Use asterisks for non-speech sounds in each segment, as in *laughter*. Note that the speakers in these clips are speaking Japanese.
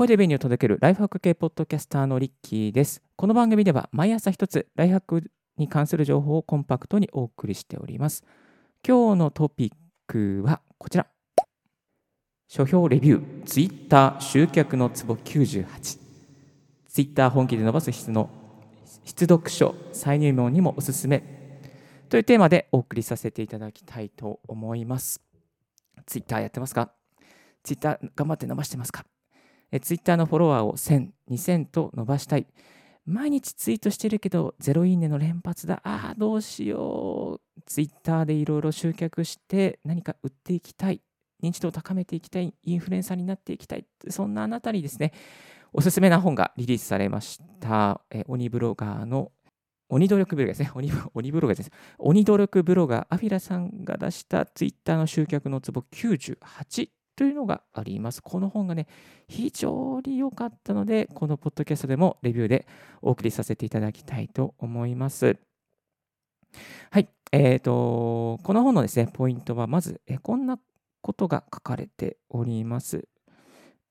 声で便利を届けるライフハック系ポッドキャスターのリッキーです。この番組では毎朝一つライフハックに関する情報をコンパクトにお送りしております。今日のトピックはこちら。書評レビュー、ツイッター集客のツボ98。ツイッター本気で伸ばす質の必読書、再入門にもおすすめというテーマでお送りさせていただきたいと思います。ツイッターやってますか？ツイッター頑張って伸ばしてますか？えツイッターのフォロワーを1000、2000と伸ばしたい。毎日ツイートしてるけど、ゼロいいねの連発だ。ああ、どうしよう。ツイッターでいろいろ集客して何か売っていきたい。認知度を高めていきたい。インフルエンサーになっていきたい。そんなあなたにですね、おすすめな本がリリースされました。え鬼ブロガーの鬼努力ブロガーですね。鬼鬼ブロガーです。鬼努力ブロガー、アフィラさんが出したツイッターの集客のツボ98というのがあります。この本がね、非常に良かったので、このポッドキャストでもレビューでお送りさせていただきたいと思います。はい。えっ、ー、と、この本のですね、ポイントは、まず、えこんなことが書かれております。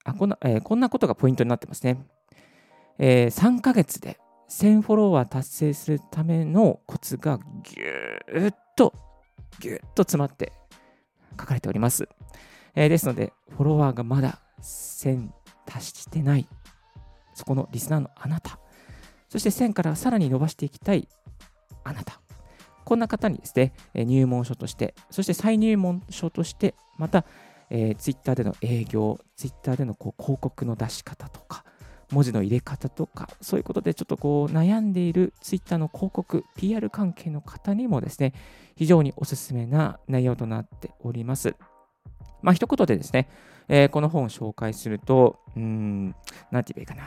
あこんな、えー、こんなことがポイントになってますね。えー、3ヶ月で1000フォロワー達成するためのコツがぎゅーっと、ぎゅっと詰まって書かれております。えー、ですので、フォロワーがまだ1000達してない、そこのリスナーのあなた、そして1000からさらに伸ばしていきたい。あなた、こんな方にですね、入門書として、そして再入門書として、また、えー、Twitter での営業、Twitter でのこう広告の出し方とか、文字の入れ方とか、そういうことでちょっとこう悩んでいる Twitter の広告、PR 関係の方にもですね、非常におすすめな内容となっております。まあ、一言でですね、えー、この本を紹介すると、うん、なんて言えばいいかな。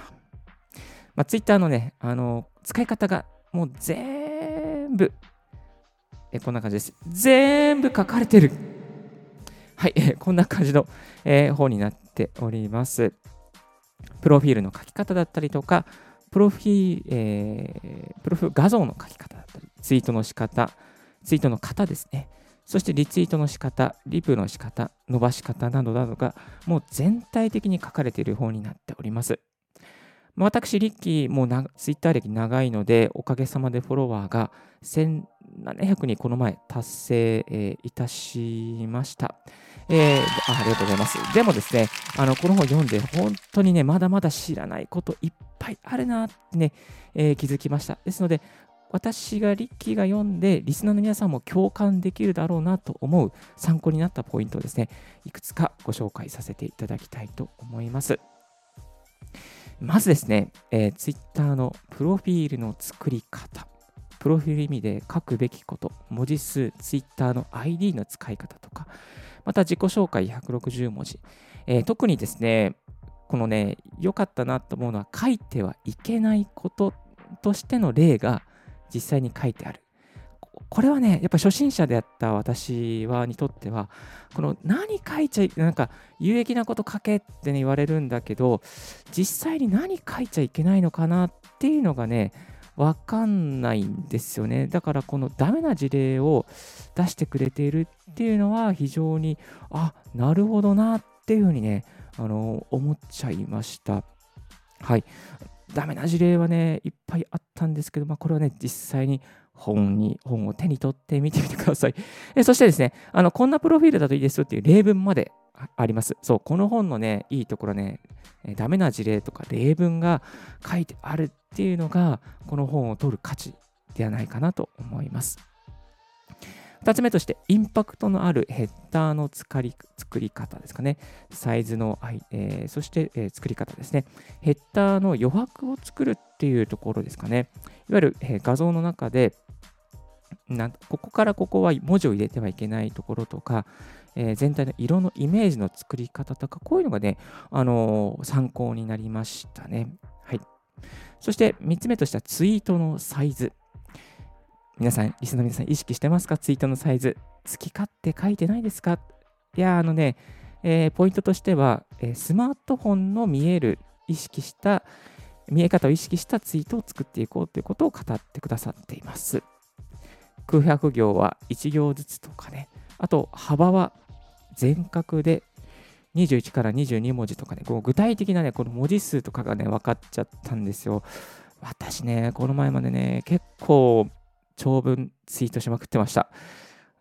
まあ、Twitter のね、あの、使い方がもう全部、えー、こんな感じです。全部書かれてる。はい、えー、こんな感じの、えー、本になっております。プロフィールの書き方だったりとか、プロフィー、えー、プロフ画像の書き方だったり、ツイートの仕方、ツイートの型ですね。そしてリツイートの仕方、リプの仕方、伸ばし方などなどがもう全体的に書かれている本になっております。私、リッキー、もツイッター歴長いので、おかげさまでフォロワーが1700にこの前達成、えー、いたしました。えーあ。ありがとうございます。でもですね、あのこの本読んで、本当にね、まだまだ知らないこといっぱいあるなってね、えー、気づきました。ですので、私がリッキーが読んで、リスナーの皆さんも共感できるだろうなと思う参考になったポイントをですね、いくつかご紹介させていただきたいと思います。まずですね、えー、Twitter のプロフィールの作り方、プロフィール意味で書くべきこと、文字数、Twitter の ID の使い方とか、また自己紹介160文字、えー、特にですね、このね、良かったなと思うのは、書いてはいけないこととしての例が実際に書いてある。これはね、やっぱ初心者であった私はにとっては、この何書いちゃい、なんか有益なこと書けって、ね、言われるんだけど、実際に何書いちゃいけないのかなっていうのがね、わかんないんですよね。だからこのダメな事例を出してくれているっていうのは非常に、あ、なるほどなっていうふうにね、あの、思っちゃいました。はい。ダメな事例はね、いっぱいあったんですけど、まあ、これはね、実際に本に、本を手に取って見てみてください。えそしてですね、あの、こんなプロフィールだといいですよっていう例文まであります。そう、この本のね、いいところね、えダメな事例とか例文が書いてあるっていうのが、この本を取る価値ではないかなと思います。2つ目として、インパクトのあるヘッダーの作り作り方ですかね。サイズの、えー、そして、えー、作り方ですね。ヘッダーの余白を作るっていうところですかね。いわゆる、えー、画像の中でな、ここからここは文字を入れてはいけないところとか、えー、全体の色のイメージの作り方とか、こういうのがね、あのー、参考になりましたね。はい。そして3つ目としてはツイートのサイズ。皆さん、リスナーの皆さん意識してますか？ツイートのサイズ。好き勝手書いてないですか？いや、あのね、えー、ポイントとしては、えー、スマートフォンの見える、意識した、見え方を意識したツイートを作っていこうということを語ってくださっています。空白行は1行ずつとかね、あと幅は全角で21から22文字とかね、こう具体的なね、この文字数とかがね、分かっちゃったんですよ。私ね、この前までね、結構長文ツイートしまくってました。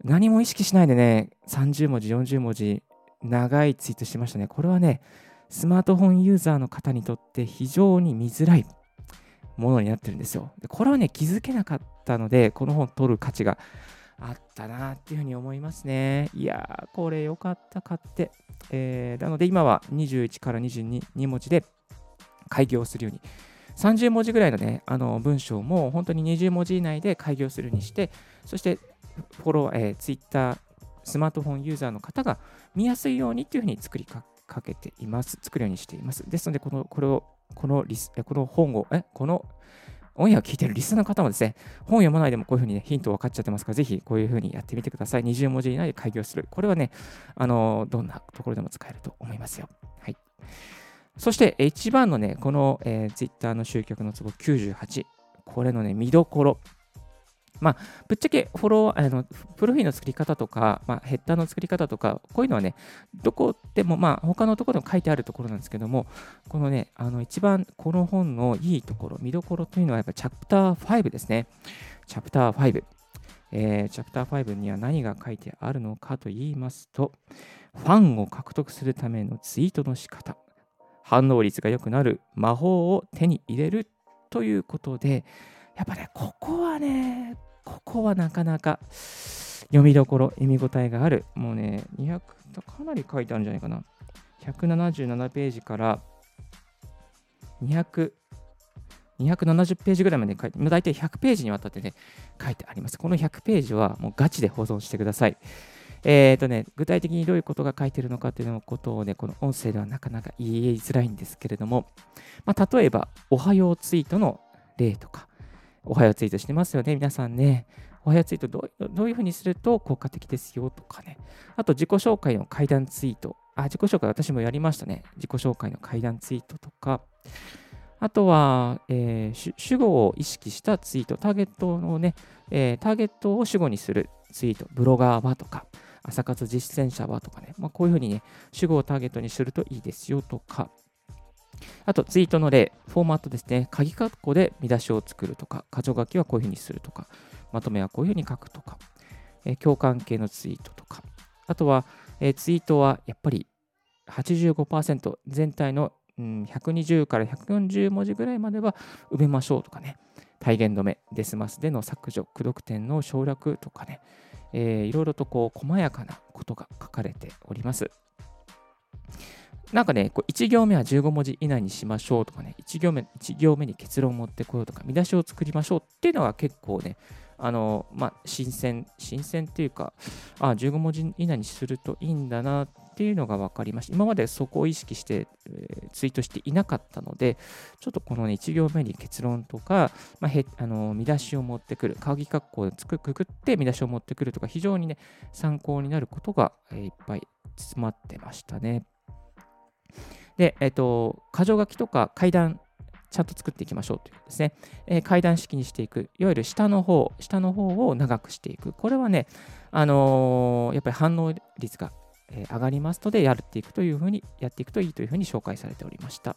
何も意識しないでね、30文字、40文字、長いツイートしましたね。これはね、スマートフォンユーザーの方にとって非常に見づらいものになってるんですよ。でこれはね、気づけなかったので、この本取る価値があったなっていうふうに思いますね。いやー、これよかった、買って。えー、なので今は21から22文字で開業するように。30文字ぐらいのね、あの文章も本当に20文字以内で開業するにして、そしてフォロー、えー、Twitter、スマートフォンユーザーの方が見やすいようにっていうふうに作りかけています。作るようにしています。ですので、この、これを、このリス、この本を、え、このオンエアを聞いているリスナーの方もですね、本読まないでもこういうふうに、ね、ヒント分かっちゃってますから、ぜひこういうふうにやってみてください。20文字以内で開業する。これはね、あのどんなところでも使えると思いますよ。はい。そして、一番のね、この、えー、Twitter の集客のツボ98。これのね、見どころ。まあ、ぶっちゃけフォロー、あのプロフィーの作り方とか、まあ、ヘッダーの作り方とか、こういうのはね、どこでも、まあ、他のところでも書いてあるところなんですけども、このね、あの一番この本のいいところ、見どころというのは、やっぱチャプター5ですね。チャプター5。えー、チャプター5には何が書いてあるのかと言いますと、ファンを獲得するためのツイートの仕方、反応率が良くなる魔法を手に入れるということで、やっぱね、ここはね、ここはなかなか読みどころ、読み応えがある。もうね、200と、かなり書いてあるんじゃないかな。177ページから200、270ページぐらいまで書いて、大体100ページにわたってね、書いてあります。この100ページはもうガチで保存してください。えーとね、具体的にどういうことが書いてるのかっていうのことをね、この音声ではなかなか言いづらいんですけれども、まあ、例えば、おはようツイートの例とか、おはようツイートしてますよね、皆さんね。おはようツイートどうどういうふうにすると効果的ですよとかね。あと自己紹介の階段ツイート。あ、自己紹介私もやりましたね。自己紹介の階段ツイートとか。あとは、えー、主語を意識したツイート。ターゲットのね、えー、ターゲットを主語にするツイート。ブロガーはとか、朝活実践者はとかね。まあ、こういうふうにね、主語をターゲットにするといいですよとか。あと、ツイートの例、フォーマットですね。鍵括弧で見出しを作るとか、箇条書きはこういうふうにするとか、まとめはこういうふうに書くとか、えー、共感系のツイートとか、あとは、えー、ツイートはやっぱり85%全体の、うん、120から140文字ぐらいまでは埋めましょうとかね、体言止め、デスマスでの削除、駆読点の省略とかね、えー、いろいろとこう細やかなことが書かれております。なんかね、こう1行目は15文字以内にしましょうとかね、1行目 ,1 行目に結論を持ってこようとか、見出しを作りましょうっていうのは結構ね、あの、まあ、新鮮、新鮮っていうか、あ15文字以内にするといいんだなっっていうのが分かりました。今までそこを意識して、えー、ツイートしていなかったので、ちょっとこのね、1行目に結論とか、まあ、へあの見出しを持ってくる、鍵括弧でつくくくって見出しを持ってくるとか、非常にね、参考になることが、えー、いっぱい詰まってましたね。で、えっ、ー、と、箇条書きとか階段、ちゃんと作っていきましょうというですね、えー、階段式にしていく、いわゆる下の方、下の方を長くしていく。これはね、あのー、やっぱり反応率が、え上がりますので、やっていくというふうに、やっていくといいというふうに紹介されておりました。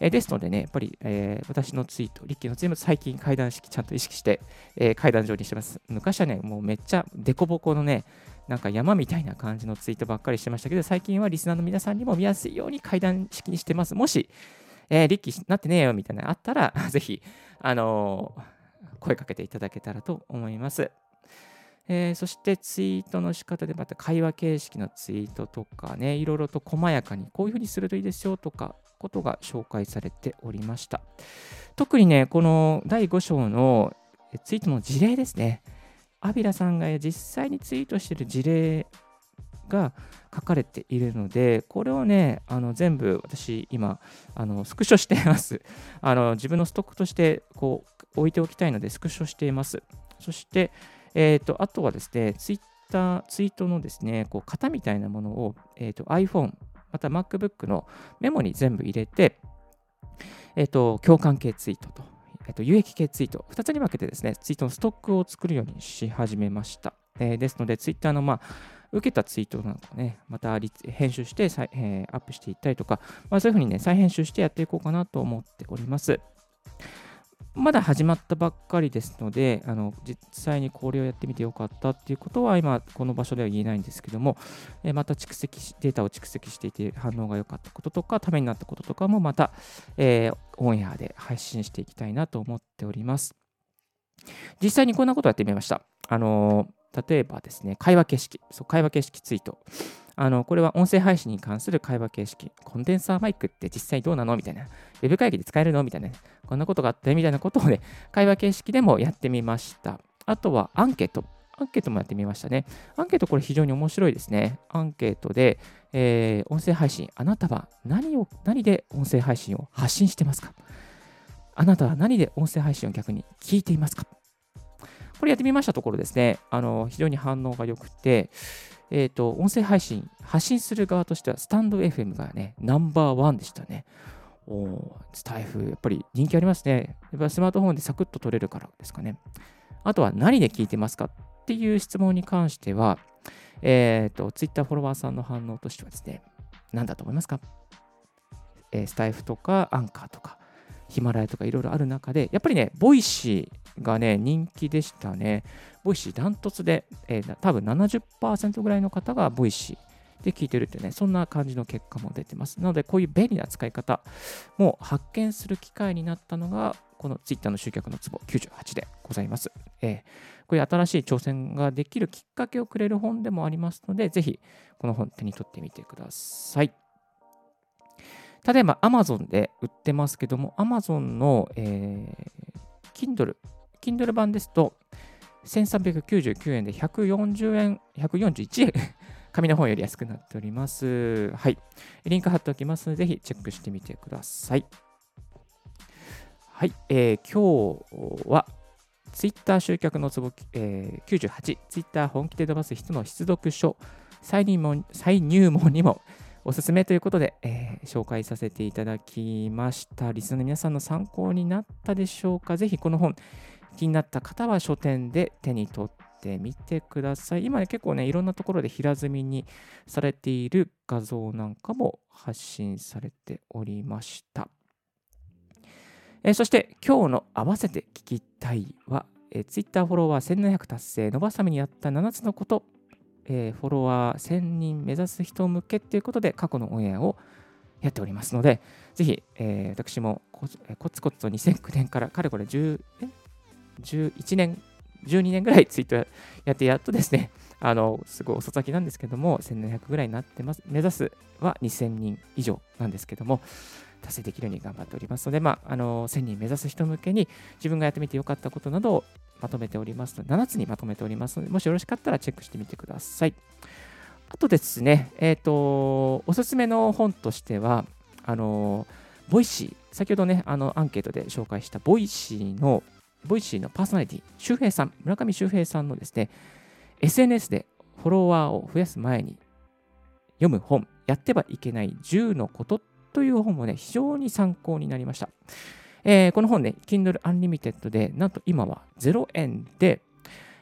えですのでね、やっぱり、え私のツイート、リッキーのツイート、最近階段式ちゃんと意識して、え階段上にしてます。昔はね、もうめっちゃデコボコのね、なんか山みたいな感じのツイートばっかりしてましたけど、最近はリスナーの皆さんにも見やすいように階段式にしてます。もし、えー、リッキーなってねえよみたいなのあったら、ぜひ、あのー、声かけていただけたらと思います。えー、そしてツイートの仕方でまた会話形式のツイートとかね、いろいろと細やかにこういうふうにするといいですよとか、ことが紹介されておりました。特にね、この第5章のツイートの事例ですね。アビラさんが実際にツイートしている事例が書かれているので、これをね、あの全部私今、あのスクショしています。あの自分のストックとしてこう置いておきたいので、スクショしています。そして、えーと、あとはですね、ツイッター、ツイートのですね、こう型みたいなものを、えーと、iPhone、また MacBook のメモに全部入れて、えーと共感系ツイートとえっと、有益系ツイート、2つに分けてですね、ツイートのストックを作るようにし始めました。えー、ですので、ツイッターの、まあ、受けたツイートなんかね、また編集して再、えー、アップしていったりとか、まあ、そういうふうにね、再編集してやっていこうかなと思っております。まだ始まったばっかりですので、あの実際にこれをやってみてよかったっていうことは今、この場所では言えないんですけども、えまた蓄積しデータを蓄積していて反応が良かったこととか、ためになったこととかもまた、えー、オンエアで配信していきたいなと思っております。実際にこんなことをやってみました。あの例えばですね、会話形式、そう会話形式ツイート。あの、これは音声配信に関する会話形式。コンデンサーマイクって実際どうなの？みたいな。ウェブ会議で使えるの？みたいな。こんなことがあってみたいなことをね、会話形式でもやってみました。あとはアンケート。アンケートもやってみましたね。アンケートこれ非常に面白いですね。アンケートで、えー、音声配信、あなたは何を、何で音声配信を発信してますか？あなたは何で音声配信を逆に聞いていますか？これやってみましたところですね、あの非常に反応が良くて、えっ、ー、と、音声配信、発信する側としては、スタンド FM がね、ナンバーワンでしたね。おスタイフ、やっぱり人気ありますね。やっぱスマートフォンでサクッと撮れるからですかね。あとは何で聞いてますかっていう質問に関しては、えっ、ー、と、ツイッターフォロワーさんの反応としてはですね、何だと思いますか、えー、スタエフとかアンカーとか、ヒマラヤとかいろいろある中で、やっぱりね、 Voicy がね、人気でしたね。 Voicy ダントツで、えー、多分70%ぐらいの方が Voicy で聞いてるってね、そんな感じの結果も出てます。なので、こういう便利な使い方も発見する機会になったのが、この Twitter の集客のツボ98でございます。えー、こういう新しい挑戦ができるきっかけをくれる本でもありますので、ぜひこの本手に取ってみてください。例えば Amazon で売ってますけども、Amazon の、えー、Kindle、Kindle 版ですと、1399円で140円、141円 *laughs* 紙の本より安くなっております。はい。リンク貼っておきますので、ぜひチェックしてみてください。はい。えー、今日は、ツイッター集客のツボ、えー、98、ツイッター本気で飛ばす人の出読書、再入門再入門にもおすすめということで、えー、紹介させていただきました。リスナーの皆さんの参考になったでしょうか？ぜひこの本、気になった方は書店で手に取ってみてください。今ね、結構ね、いろんなところで平積みにされている画像なんかも発信されておりました。えー、そして今日の合わせて聞きたいは、えー、Twitter フォロワー1700達成、のばさみにやった7つのことえー、フォロワー1000人目指す人向けということで過去のオンエアをやっておりますので、ぜひ、えー、私もコツコツと2009年からかれこれ10え？11年、12年ぐらいツイートやってやっとですね、*laughs* あのすごい遅咲きなんですけども、1700ぐらいになってます。目指すは2000人以上なんですけども、達成できるように頑張っておりますので、まあ、あの1000人目指す人向けに自分がやってみてよかったことなどをまとめておりますので、7つにまとめておりますので、もしよろしかったらチェックしてみてください。あとですね、えっ、ー、と、おすすめの本としては、あの、 Voicy、先ほどね、あの、アンケートで紹介した Voicy の、 Voicy のパーソナリティ、周平さん、村上周平さんのですね、SNS でフォロワーを増やす前に読む本、やってはいけない10のことという本もね、非常に参考になりました。えー、この本ね、Kindle Unlimited で、なんと今は0円で、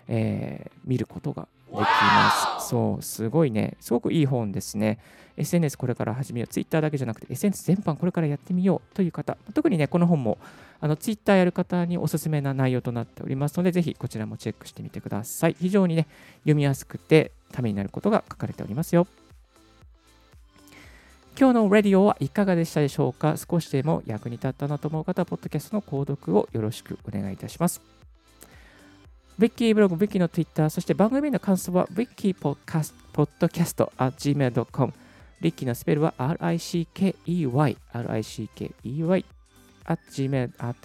えー、見ることができます。そう、すごいね、すごくいい本ですね。SNS これから始めよう。Twitter だけじゃなくて、SNS 全般これからやってみようという方、特にね、この本もあの Twitter やる方におすすめな内容となっておりますので、ぜひこちらもチェックしてみてください。非常にね、読みやすくてためになることが書かれておりますよ。今日のレディオはいかがでしたでしょうか？少しでも役に立ったなと思う方は、ポッドキャストの購読をよろしくお願いいたします。リッキーブログ、リッキーの Twitter、そして番組の感想は、リッキーポッドキャスト at gmail.com。リッキーのスペルは r-i-c-k-e-y、r-i-c-k-e-y、at gmail, at,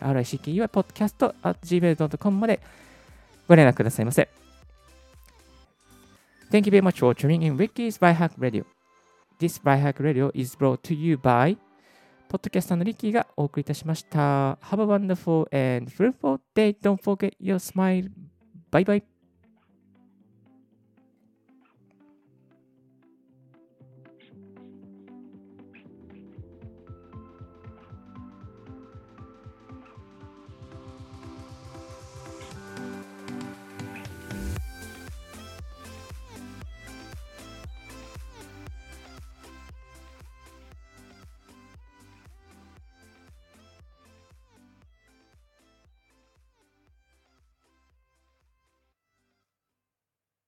r-i-c-k-e-y, podcast, at gmail.com までご連絡くださいませ。Thank you very much for tuning in Ricky's by Hack Radio. This by Hack Radio is brought to you by ポッドキャスターのリッキーがお送りいたしました。Have a wonderful and fruitful day. Don't forget your smile. Bye bye.